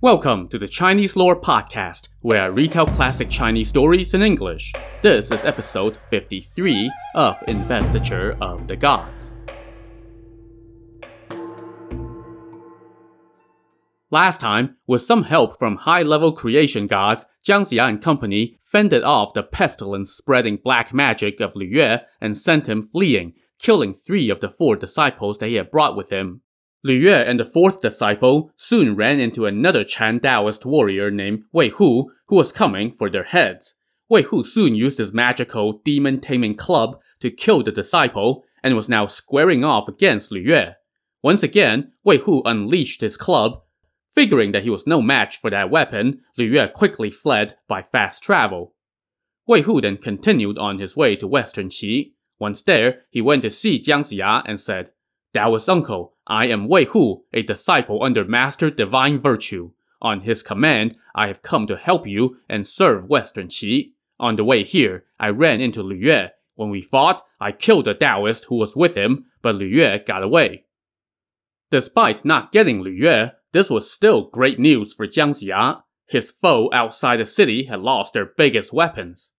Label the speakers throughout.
Speaker 1: Welcome to the Chinese Lore Podcast, where I retell classic Chinese stories in English. This is episode 53 of Investiture of the Gods. Last time, with some help from high-level creation gods, Jiang Ziya and company fended off the pestilence-spreading black magic of Lu Yue and sent him fleeing, killing three of the four disciples that he had brought with him. Lu Yue and the fourth disciple soon ran into another Chan Taoist warrior named Wei Hu, who was coming for their heads. Wei Hu soon used his magical demon-taming club to kill the disciple, and was now squaring off against Lu Yue. Once again, Wei Hu unleashed his club, Figuring that he was no match for that weapon, Lu Yue quickly fled by fast travel. Wei Hu then continued on his way to western Qi. Once there, he went to see Jiang Ziya and said, Taoist uncle, I am Wei Hu, a disciple under Master Divine Virtue. On his command, I have come to help you and serve western Qi. On the way here, I ran into Lu Yue. When we fought, I killed the Taoist who was with him, but Lu Yue got away. Despite not getting Lu Yue, this was still great news for Jiang Ziya. His foe outside the city had lost their biggest weapons.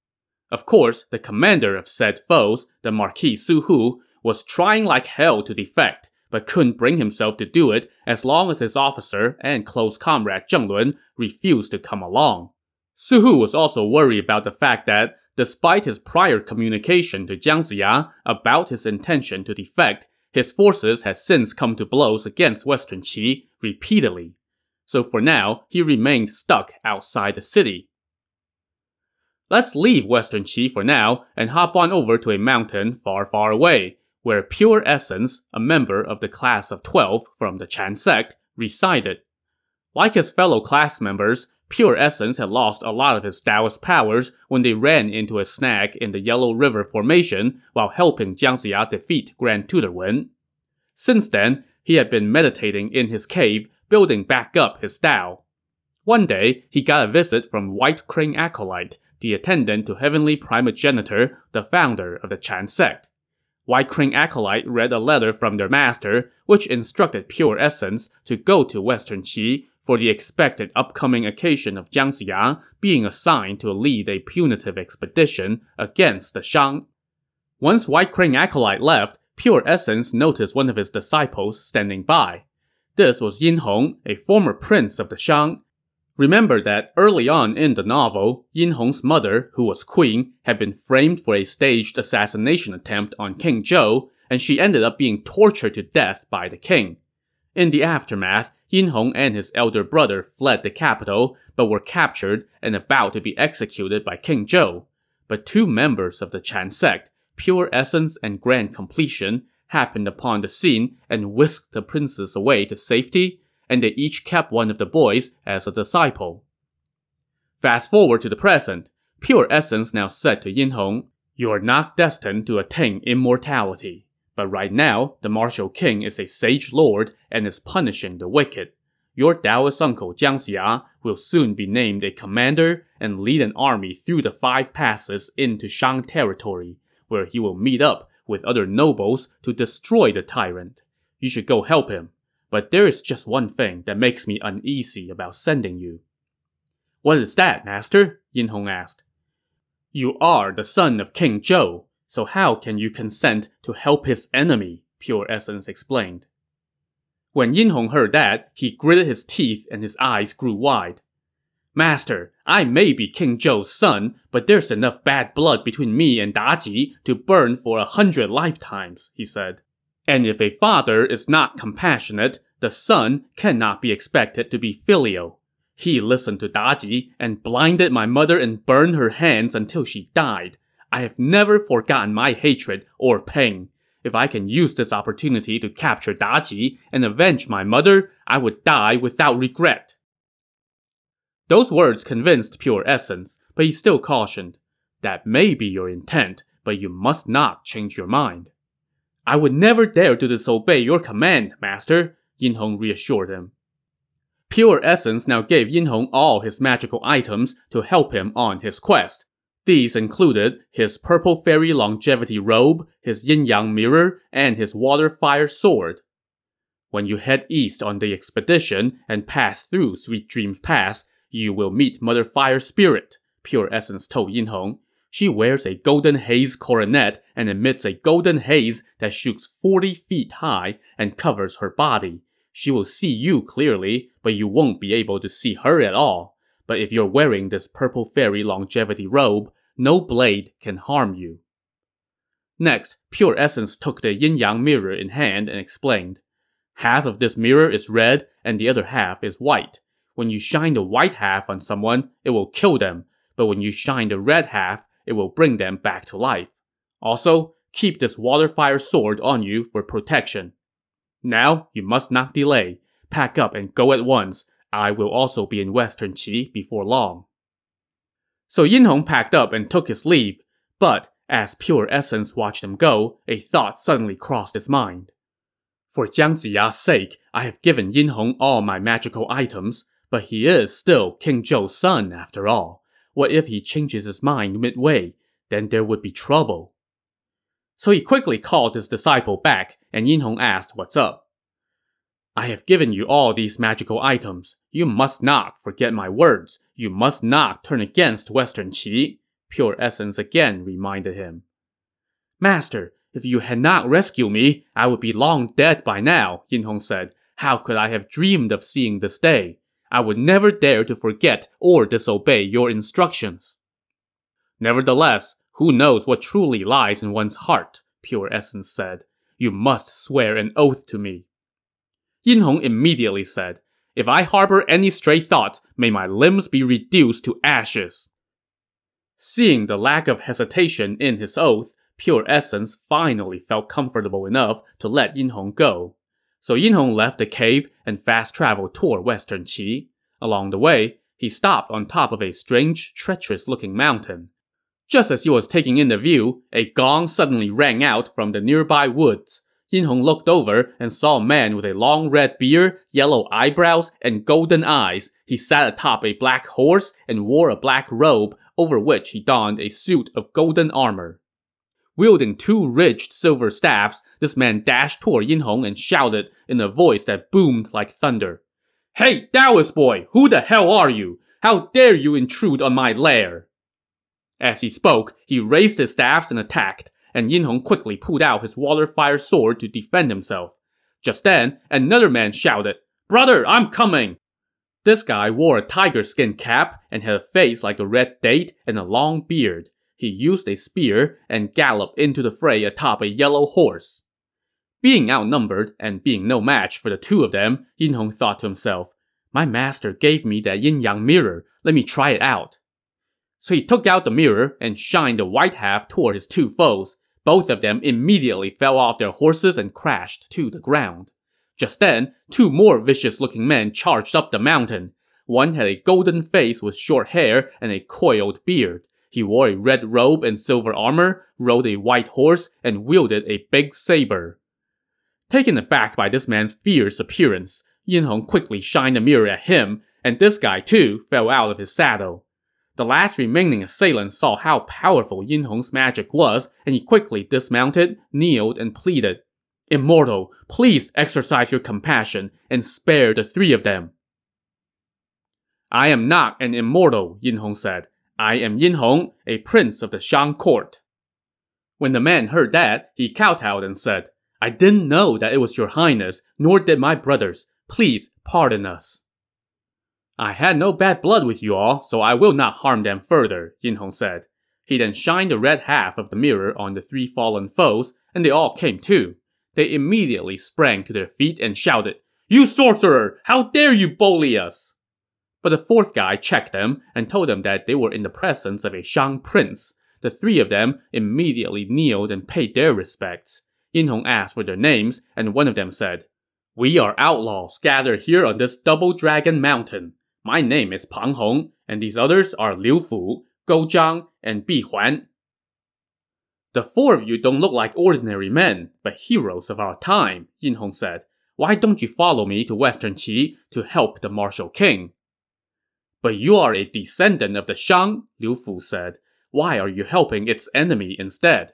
Speaker 1: Of course, the commander of said foes, the Marquis Su Hu, was trying like hell to defect, but couldn't bring himself to do it as long as his officer and close comrade Zheng Lun refused to come along. Su Hu was also worried about the fact that, despite his prior communication to Jiang Ziya about his intention to defect, his forces had since come to blows against Western Qi repeatedly. So for now, he remained stuck outside the city. Let's leave Western Qi for now and hop on over to a mountain far, far away, where Pure Essence, a member of the class of 12 from the Chan sect, resided. Like his fellow class members, Pure Essence had lost a lot of his Taoist powers when they ran into a snag in the Yellow River Formation while helping Jiang Ziya defeat Grand Tutor Wen. Since then, he had been meditating in his cave, building back up his Tao. One day, he got a visit from White Crane Acolyte, the attendant to Heavenly Primogenitor, the founder of the Chan sect. White Crane Acolyte read a letter from their master, which instructed Pure Essence to go to Western Qi for the expected upcoming occasion of Jiang being assigned to lead a punitive expedition against the Shang. Once White Crane Acolyte left, Pure Essence noticed one of his disciples standing by. This was Yin Hong, a former prince of the Shang. Remember that early on in the novel, Yin Hong's mother, who was queen, had been framed for a staged assassination attempt on King Zhou, and she ended up being tortured to death by the king. In the aftermath, Yin Hong and his elder brother fled the capital, but were captured and about to be executed by King Zhou. But two members of the Chan sect, Pure Essence and Grand Completion, happened upon the scene and whisked the princes away to safety, and they each kept one of the boys as a disciple. Fast forward to the present, Pure Essence now said to Yin Hong, You are not destined to attain immortality. But right now, the martial king is a sage lord and is punishing the wicked. Your Taoist uncle Jiang Ziya will soon be named a commander and lead an army through the five passes into Shang territory, where he will meet up with other nobles to destroy the tyrant. You should go help him. But there is just one thing that makes me uneasy about sending you. What is that, master? Yin Hong asked. You are the son of King Zhou, so how can you consent to help his enemy? Pure Essence explained. When Yin Hong heard that, he gritted his teeth and his eyes grew wide. Master, I may be King Zhou's son, but there's enough bad blood between me and Da Ji to burn for a hundred lifetimes, he said. And if a father is not compassionate, the son cannot be expected to be filial. He listened to Daji and blinded my mother and burned her hands until she died. I have never forgotten my hatred or pain. If I can use this opportunity to capture Daji and avenge my mother, I would die without regret. Those words convinced Pure Essence, but he still cautioned. That may be your intent, but you must not change your mind. I would never dare to disobey your command, Master, Yin Hong reassured him. Pure Essence now gave Yin Hong all his magical items to help him on his quest, these included his Purple Fairy Longevity Robe, his Yin Yang Mirror, and his Water Fire Sword. When you head east on the expedition and pass through Sweet Dreams Pass, you will meet Mother Fire Spirit, Pure Essence told Yin Hong. She wears a golden haze coronet and emits a golden haze that shoots 40 feet high and covers her body. She will see you clearly, but you won't be able to see her at all. But if you're wearing this purple fairy longevity robe, no blade can harm you. Next, Pure Essence took the yin yang mirror in hand and explained Half of this mirror is red and the other half is white. When you shine the white half on someone, it will kill them, but when you shine the red half, it will bring them back to life. Also, keep this water fire sword on you for protection. Now, you must not delay. Pack up and go at once. I will also be in Western Qi before long. So Yin Hong packed up and took his leave, but as Pure Essence watched him go, a thought suddenly crossed his mind. For Jiang Ziya's sake, I have given Yin Hong all my magical items, but he is still King Zhou's son after all. What if he changes his mind midway? Then there would be trouble. So he quickly called his disciple back, and Yin Hong asked what's up. I have given you all these magical items. You must not forget my words. You must not turn against Western Qi. Pure Essence again reminded him. Master, if you had not rescued me, I would be long dead by now, Yin Hong said. How could I have dreamed of seeing this day? I would never dare to forget or disobey your instructions. Nevertheless, who knows what truly lies in one's heart, Pure Essence said. You must swear an oath to me. Yin Hong immediately said, If I harbor any stray thoughts, may my limbs be reduced to ashes. Seeing the lack of hesitation in his oath, Pure Essence finally felt comfortable enough to let Yin Hong go. So Yin Hong left the cave and fast traveled toward Western Qi. Along the way, he stopped on top of a strange, treacherous looking mountain. Just as he was taking in the view, a gong suddenly rang out from the nearby woods. Yin Hong looked over and saw a man with a long red beard, yellow eyebrows, and golden eyes. He sat atop a black horse and wore a black robe, over which he donned a suit of golden armor. Wielding two ridged silver staffs, this man dashed toward Yin Hong and shouted in a voice that boomed like thunder. Hey, Taoist boy, who the hell are you? How dare you intrude on my lair? As he spoke, he raised his staffs and attacked, and Yin Hong quickly pulled out his water fire sword to defend himself. Just then, another man shouted, Brother, I'm coming! This guy wore a tiger skin cap and had a face like a red date and a long beard he used a spear and galloped into the fray atop a yellow horse. Being outnumbered and being no match for the two of them, Yin Hong thought to himself, My master gave me that yin yang mirror, let me try it out. So he took out the mirror and shined the white half toward his two foes. Both of them immediately fell off their horses and crashed to the ground. Just then, two more vicious looking men charged up the mountain. One had a golden face with short hair and a coiled beard. He wore a red robe and silver armor, rode a white horse, and wielded a big saber. Taken aback by this man's fierce appearance, Yin Hong quickly shined a mirror at him, and this guy too fell out of his saddle. The last remaining assailant saw how powerful Yin Hong's magic was, and he quickly dismounted, kneeled, and pleaded, Immortal, please exercise your compassion and spare the three of them. I am not an immortal, Yin Hong said. I am Yin Hong, a prince of the Shang court. When the man heard that, he kowtowed and said, I didn't know that it was your highness, nor did my brothers. Please pardon us. I had no bad blood with you all, so I will not harm them further, Yin Hong said. He then shined the red half of the mirror on the three fallen foes, and they all came to. They immediately sprang to their feet and shouted, You sorcerer! How dare you bully us! But the fourth guy checked them and told them that they were in the presence of a Shang prince. The three of them immediately kneeled and paid their respects. Yin Hong asked for their names, and one of them said, We are outlaws gathered here on this double dragon mountain. My name is Pang Hong, and these others are Liu Fu, Gou Zhang, and Bi Huan. The four of you don't look like ordinary men, but heroes of our time, Yin Hong said. Why don't you follow me to Western Qi to help the martial king? But you are a descendant of the Shang, Liu Fu said. Why are you helping its enemy instead?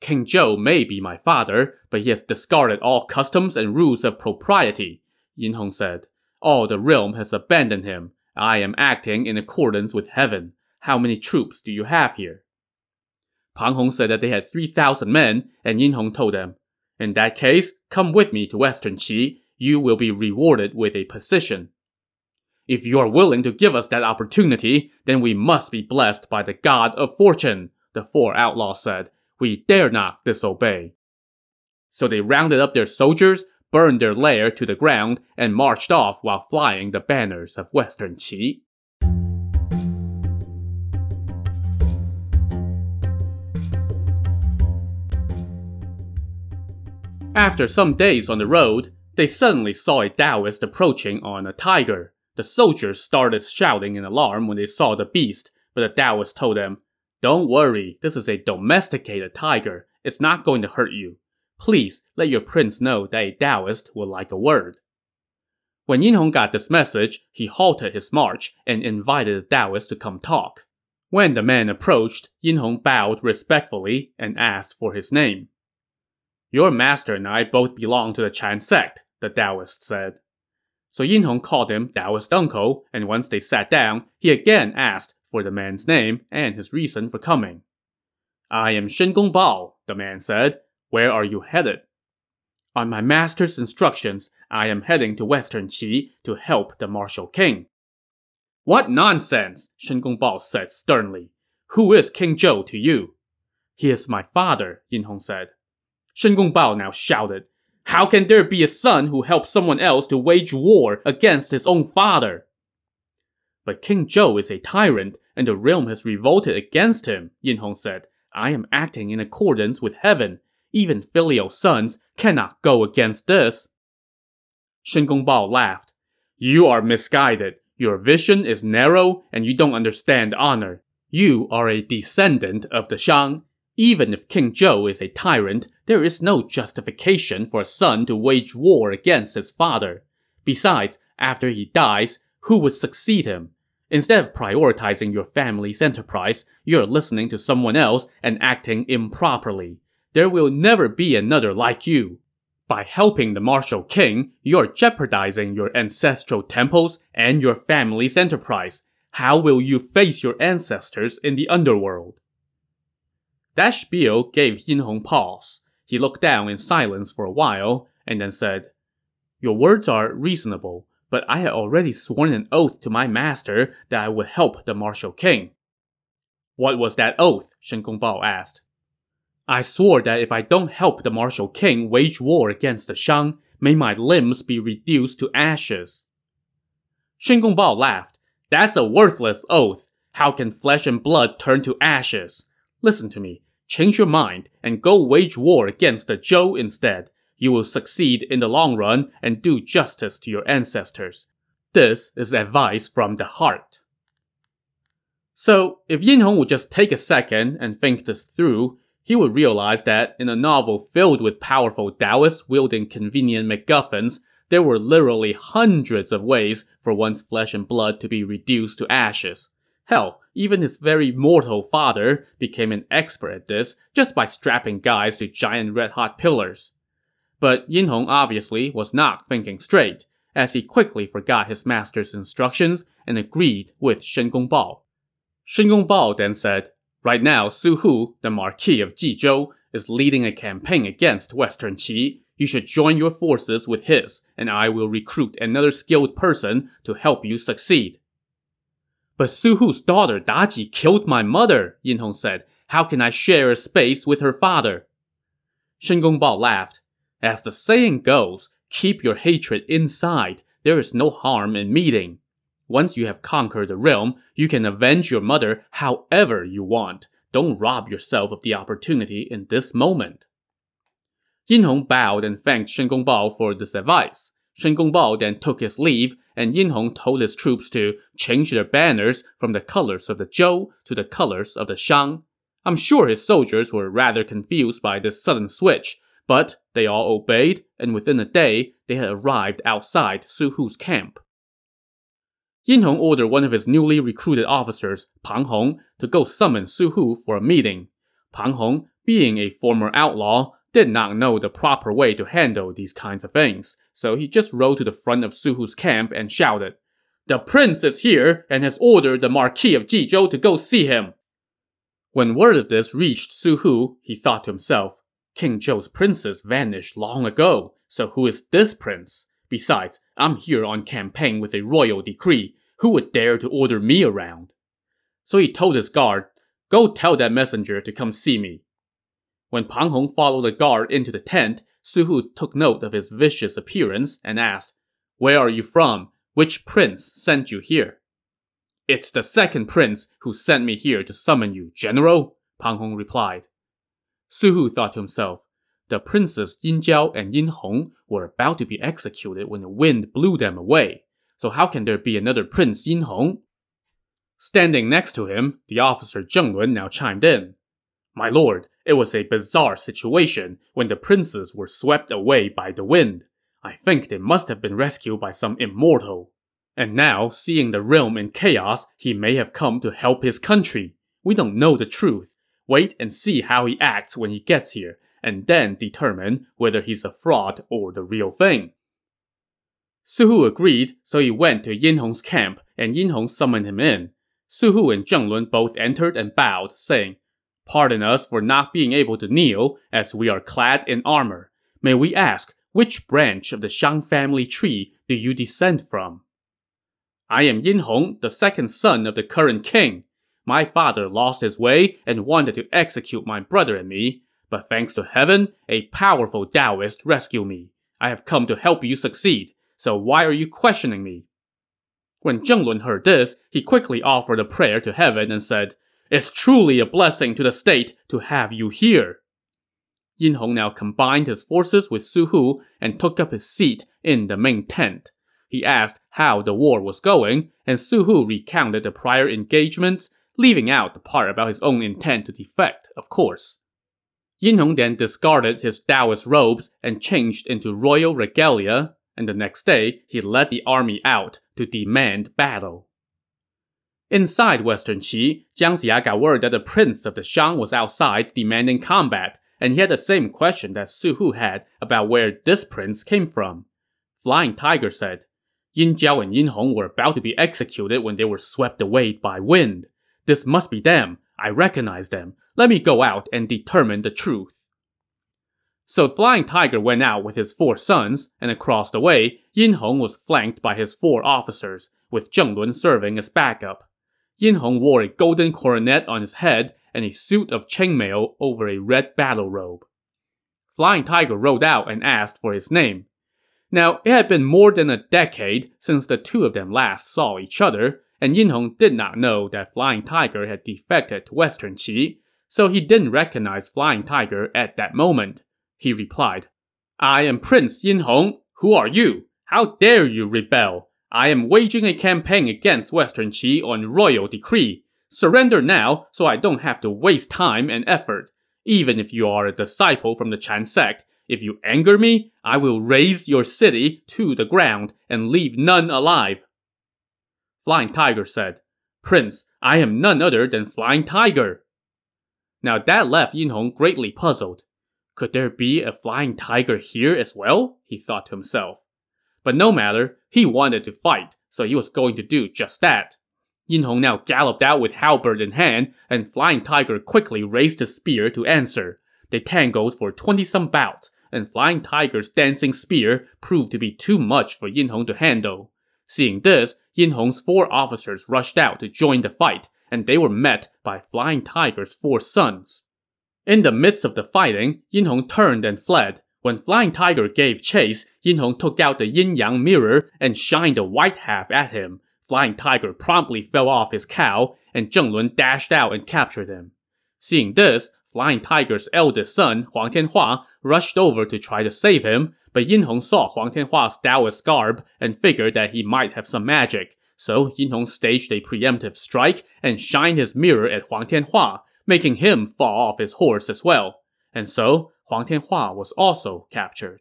Speaker 1: King Zhou may be my father, but he has discarded all customs and rules of propriety, Yin Hong said. All the realm has abandoned him. I am acting in accordance with heaven. How many troops do you have here? Pang Hong said that they had 3,000 men, and Yin Hong told them, In that case, come with me to Western Qi. You will be rewarded with a position. If you are willing to give us that opportunity, then we must be blessed by the god of fortune, the four outlaws said. We dare not disobey. So they rounded up their soldiers, burned their lair to the ground, and marched off while flying the banners of Western Qi. After some days on the road, they suddenly saw a Taoist approaching on a tiger. The soldiers started shouting in alarm when they saw the beast, but the Taoist told them, Don't worry, this is a domesticated tiger. It's not going to hurt you. Please let your prince know that a Taoist will like a word. When Yin Hong got this message, he halted his march and invited the Taoist to come talk. When the man approached, Yin Hong bowed respectfully and asked for his name. Your master and I both belong to the Chan sect, the Taoist said. So Yin Hong called him Taoist uncle, and once they sat down, he again asked for the man's name and his reason for coming. I am Shen Gong Bao, the man said. Where are you headed? On my master's instructions, I am heading to Western Qi to help the martial king. What nonsense, Shen Gong Bao said sternly. Who is King Zhou to you? He is my father, Yin Hong said. Shen Gong Bao now shouted, How can there be a son who helps someone else to wage war against his own father? But King Zhou is a tyrant, and the realm has revolted against him, Yin Hong said. I am acting in accordance with heaven. Even filial sons cannot go against this. Shen Gong Bao laughed. You are misguided. Your vision is narrow, and you don't understand honor. You are a descendant of the Shang, even if King Zhou is a tyrant, there is no justification for a son to wage war against his father. Besides, after he dies, who would succeed him? Instead of prioritizing your family's enterprise, you're listening to someone else and acting improperly. There will never be another like you. By helping the martial king, you're jeopardizing your ancestral temples and your family's enterprise. How will you face your ancestors in the underworld? That spiel gave Yin Hong pause. He looked down in silence for a while and then said, Your words are reasonable, but I had already sworn an oath to my master that I would help the martial king. What was that oath? Shen Gongbao asked. I swore that if I don't help the martial king wage war against the Shang, may my limbs be reduced to ashes. Shen Gongbao laughed. That's a worthless oath. How can flesh and blood turn to ashes? Listen to me. Change your mind and go wage war against the Zhou instead. You will succeed in the long run and do justice to your ancestors. This is advice from the heart. So, if Yin Hong would just take a second and think this through, he would realize that in a novel filled with powerful Taoists wielding convenient MacGuffins, there were literally hundreds of ways for one's flesh and blood to be reduced to ashes. Hell, even his very mortal father became an expert at this just by strapping guys to giant red hot pillars. But Yin Hong obviously was not thinking straight, as he quickly forgot his master's instructions and agreed with Shen Gongbao. Shen Gongbao then said, Right now, Su Hu, the Marquis of Jizhou, is leading a campaign against Western Qi. You should join your forces with his, and I will recruit another skilled person to help you succeed. But Su Hu's daughter Daji killed my mother, Yin Hong said. How can I share a space with her father? Shen Gongbao laughed. As the saying goes, keep your hatred inside. There is no harm in meeting. Once you have conquered the realm, you can avenge your mother however you want. Don't rob yourself of the opportunity in this moment. Yin Hong bowed and thanked Shen Gongbao for this advice. Shen Gongbao then took his leave, and Yin Hong told his troops to change their banners from the colors of the Zhou to the colors of the Shang. I'm sure his soldiers were rather confused by this sudden switch, but they all obeyed, and within a day, they had arrived outside Su Hu's camp. Yin Hong ordered one of his newly recruited officers, Pang Hong, to go summon Su Hu for a meeting. Pang Hong, being a former outlaw, did not know the proper way to handle these kinds of things, so he just rode to the front of Su Hu's camp and shouted, The prince is here and has ordered the Marquis of Jizhou to go see him. When word of this reached Su Hu, he thought to himself, King Zhou's princes vanished long ago, so who is this prince? Besides, I'm here on campaign with a royal decree. Who would dare to order me around? So he told his guard, Go tell that messenger to come see me. When Pang Hong followed the guard into the tent, Su Hu took note of his vicious appearance and asked, Where are you from? Which prince sent you here? It's the second prince who sent me here to summon you, General, Pang Hong replied. Su Hu thought to himself, the princes Yin Jiao and Yin Hong were about to be executed when the wind blew them away. So how can there be another Prince Yin Hong? Standing next to him, the officer Zheng Lun now chimed in. My lord, it was a bizarre situation when the princes were swept away by the wind. I think they must have been rescued by some immortal. And now, seeing the realm in chaos, he may have come to help his country. We don't know the truth. Wait and see how he acts when he gets here, and then determine whether he's a fraud or the real thing. Su Hu agreed, so he went to Yin Hong's camp, and Yin Hong summoned him in. Su Hu and Zheng Lun both entered and bowed, saying, Pardon us for not being able to kneel, as we are clad in armor. May we ask, which branch of the Shang family tree do you descend from? I am Yin Hong, the second son of the current king. My father lost his way and wanted to execute my brother and me, but thanks to heaven, a powerful Taoist rescued me. I have come to help you succeed, so why are you questioning me? When Zheng Lun heard this, he quickly offered a prayer to heaven and said, It's truly a blessing to the state to have you here. Yin Hong now combined his forces with Su Hu and took up his seat in the main tent. He asked how the war was going, and Su Hu recounted the prior engagements, leaving out the part about his own intent to defect, of course. Yin Hong then discarded his Taoist robes and changed into royal regalia, and the next day he led the army out to demand battle. Inside Western Qi, Jiang Ziya got word that the prince of the Shang was outside demanding combat, and he had the same question that Su Hu had about where this prince came from. Flying Tiger said, Yin Jiao and Yin Hong were about to be executed when they were swept away by wind. This must be them. I recognize them. Let me go out and determine the truth. So Flying Tiger went out with his four sons, and across the way, Yin Hong was flanked by his four officers, with Zheng Lun serving as backup. Yin Hong wore a golden coronet on his head and a suit of chainmail over a red battle robe. Flying Tiger rode out and asked for his name. Now, it had been more than a decade since the two of them last saw each other, and Yin Hong did not know that Flying Tiger had defected to Western Qi, so he didn't recognize Flying Tiger at that moment. He replied, I am Prince Yin Hong. Who are you? How dare you rebel? I am waging a campaign against Western Qi on royal decree. Surrender now so I don't have to waste time and effort. Even if you are a disciple from the Chan sect, if you anger me, I will raze your city to the ground and leave none alive. Flying Tiger said, Prince, I am none other than Flying Tiger. Now that left Yin Hong greatly puzzled. Could there be a Flying Tiger here as well? He thought to himself. But no matter, he wanted to fight, so he was going to do just that. Yin Hong now galloped out with halberd in hand, and Flying Tiger quickly raised his spear to answer. They tangled for twenty some bouts, and Flying Tiger's dancing spear proved to be too much for Yin Hong to handle. Seeing this, Yin Hong's four officers rushed out to join the fight, and they were met by Flying Tiger's four sons. In the midst of the fighting, Yin Hong turned and fled. When Flying Tiger gave chase, Yin Hong took out the yin yang mirror and shined the white half at him. Flying Tiger promptly fell off his cow, and Zheng Lun dashed out and captured him. Seeing this, Flying Tiger's eldest son, Huang Tianhua, rushed over to try to save him, but Yin Hong saw Huang Tianhua's Taoist garb and figured that he might have some magic. So Yin Hong staged a preemptive strike and shined his mirror at Huang Tianhua, making him fall off his horse as well. And so Huang Tianhua was also captured.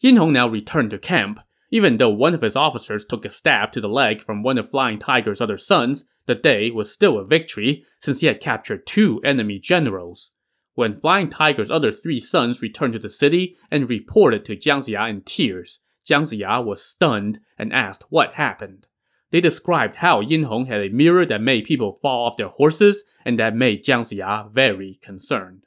Speaker 1: Yin Hong now returned to camp. Even though one of his officers took a stab to the leg from one of Flying Tiger's other sons, the day was still a victory since he had captured two enemy generals. When Flying Tiger's other three sons returned to the city and reported to Jiang Ziya in tears, Jiang Ziya was stunned and asked what happened. They described how Yin Hong had a mirror that made people fall off their horses and that made Jiang Ziya very concerned.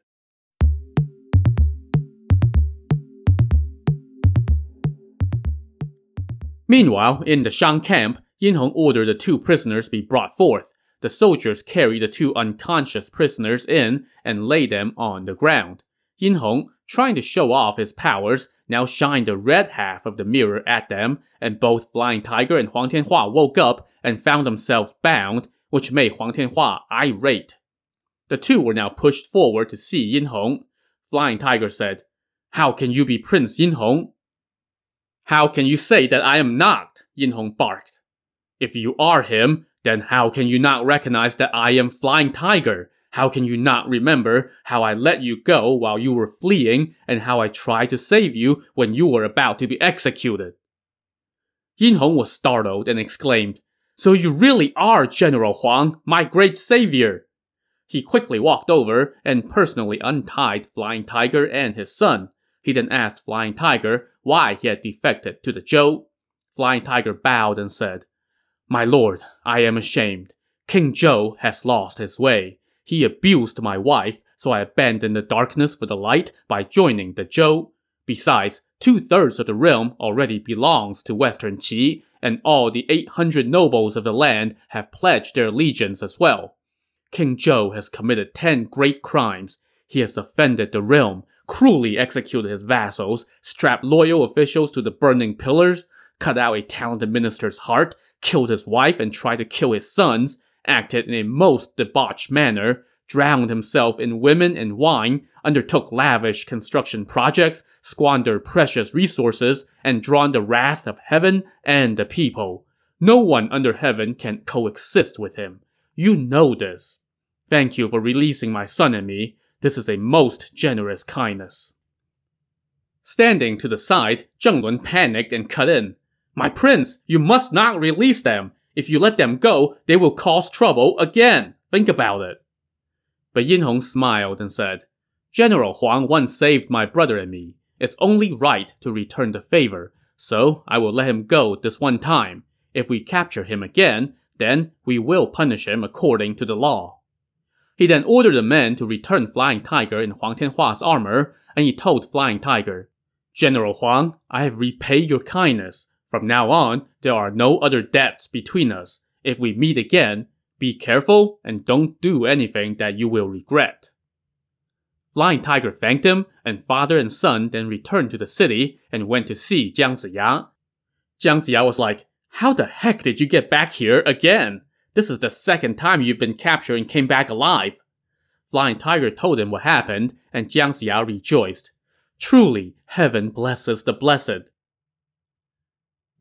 Speaker 1: Meanwhile, in the Shang camp, Yin Hong ordered the two prisoners be brought forth. The soldiers carried the two unconscious prisoners in and laid them on the ground. Yin Hong, trying to show off his powers, now shined the red half of the mirror at them, and both Flying Tiger and Huang Tianhua woke up and found themselves bound, which made Huang Tianhua irate. The two were now pushed forward to see Yin Hong. Flying Tiger said, How can you be Prince Yin Hong? How can you say that I am not? Yin Hong barked. If you are him, then how can you not recognize that I am Flying Tiger? How can you not remember how I let you go while you were fleeing and how I tried to save you when you were about to be executed? Yin Hong was startled and exclaimed, So you really are General Huang, my great savior! He quickly walked over and personally untied Flying Tiger and his son. He then asked Flying Tiger why he had defected to the Zhou. Flying Tiger bowed and said, My lord, I am ashamed. King Zhou has lost his way. He abused my wife, so I abandoned the darkness for the light by joining the Zhou. Besides, two-thirds of the realm already belongs to Western Qi, and all the 800 nobles of the land have pledged their allegiance as well. King Zhou has committed 10 great crimes. He has offended the realm, cruelly executed his vassals, strapped loyal officials to the burning pillars, cut out a talented minister's heart, killed his wife and tried to kill his sons, acted in a most debauched manner, drowned himself in women and wine, undertook lavish construction projects, squandered precious resources, and drawn the wrath of heaven and the people. No one under heaven can coexist with him. You know this. Thank you for releasing my son and me. This is a most generous kindness. Standing to the side, Zheng Lun panicked and cut in. My prince, you must not release them. If you let them go, they will cause trouble again. Think about it. But Yin Hong smiled and said, General Huang once saved my brother and me. It's only right to return the favor, so I will let him go this one time. If we capture him again, then we will punish him according to the law. He then ordered the men to return Flying Tiger in Huang Tianhua's armor, and he told Flying Tiger, General Huang, I have repaid your kindness. From now on, there are no other debts between us. If we meet again, be careful and don't do anything that you will regret. Flying Tiger thanked him, and father and son then returned to the city and went to see Jiang Ziya. Jiang Ziya was like, How the heck did you get back here again? This is the second time you've been captured and came back alive. Flying Tiger told him what happened, and Jiang Ziya rejoiced. Truly, heaven blesses the blessed.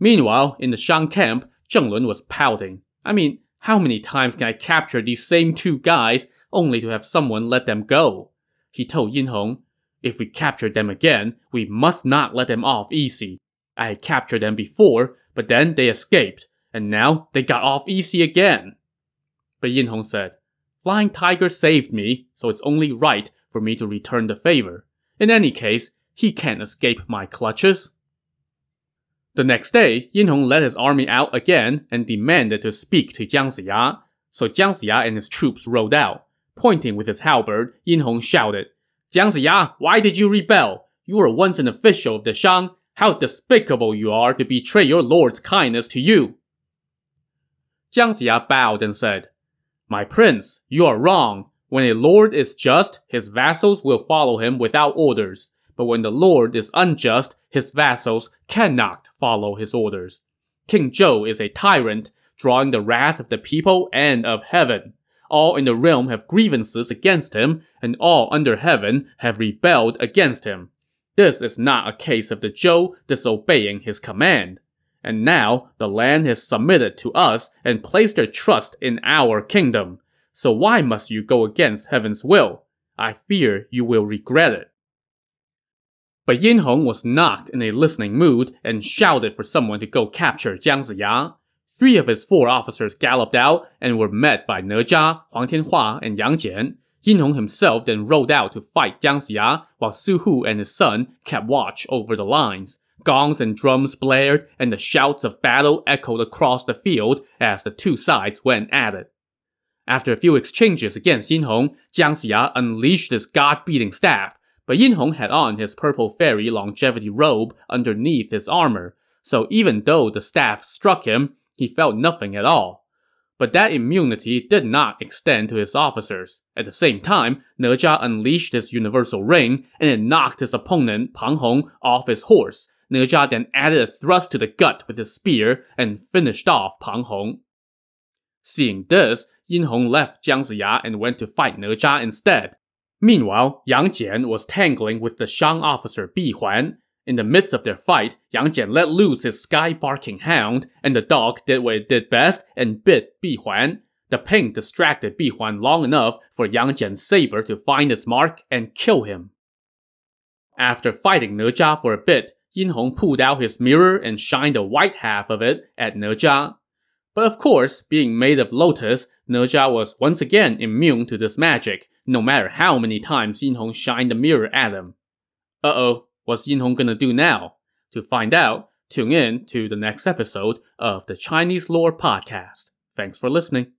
Speaker 1: Meanwhile, in the Shang camp, Zheng Lun was pouting. I mean, how many times can I capture these same two guys only to have someone let them go? He told Yin Hong, if we capture them again, we must not let them off easy. I had captured them before, but then they escaped, and now they got off easy again. But Yin Hong said, Flying Tiger saved me, so it's only right for me to return the favor. In any case, he can't escape my clutches. The next day, Yin Hong led his army out again and demanded to speak to Jiang Ziya. So Jiang Ziya and his troops rode out. Pointing with his halberd, Yin Hong shouted, Jiang Ziya, why did you rebel? You were once an official of the Shang. How despicable you are to betray your lord's kindness to you. Jiang Ziya bowed and said, My prince, you are wrong. When a lord is just, his vassals will follow him without orders. But when the lord is unjust, his vassals cannot follow his orders. King Zhou is a tyrant, drawing the wrath of the people and of heaven. All in the realm have grievances against him, and all under heaven have rebelled against him. This is not a case of the Zhou disobeying his command. And now the land has submitted to us and placed their trust in our kingdom. So why must you go against heaven's will? I fear you will regret it. But Yin Hong was not in a listening mood and shouted for someone to go capture Jiang Ziya. Three of his four officers galloped out and were met by Ne Zha, Huang Tianhua, and Yang Jian. Yin Hong himself then rode out to fight Jiang Ziya, while Su Hu and his son kept watch over the lines. Gongs and drums blared, and the shouts of battle echoed across the field as the two sides went at it. After a few exchanges against Yin Hong, Jiang Ziya unleashed his god-beating staff, but Yin Hong had on his purple fairy longevity robe underneath his armor, so even though the staff struck him, he felt nothing at all. But that immunity did not extend to his officers. At the same time, Ne Zha unleashed his universal ring, and it knocked his opponent Pang Hong off his horse, Ne Zha then added a thrust to the gut with his spear and finished off Pang Hong. Seeing this, Yin Hong left Jiang Ziya and went to fight Ne Zha instead. Meanwhile, Yang Jian was tangling with the Shang officer Bi Huan. In the midst of their fight, Yang Jian let loose his sky-barking hound, and the dog did what it did best and bit Bi Huan. The pain distracted Bi Huan long enough for Yang Jian's saber to find its mark and kill him. After fighting Ne Zha for a bit, Yin Hong pulled out his mirror and shined the white half of it at Ne Zha. But of course, being made of lotus, Ne Zha was once again immune to this magic, no matter how many times Yin Hong shined the mirror at him. Uh-oh, what's Yin Hong gonna do now? To find out, tune in to the next episode of the Chinese Lore Podcast. Thanks for listening.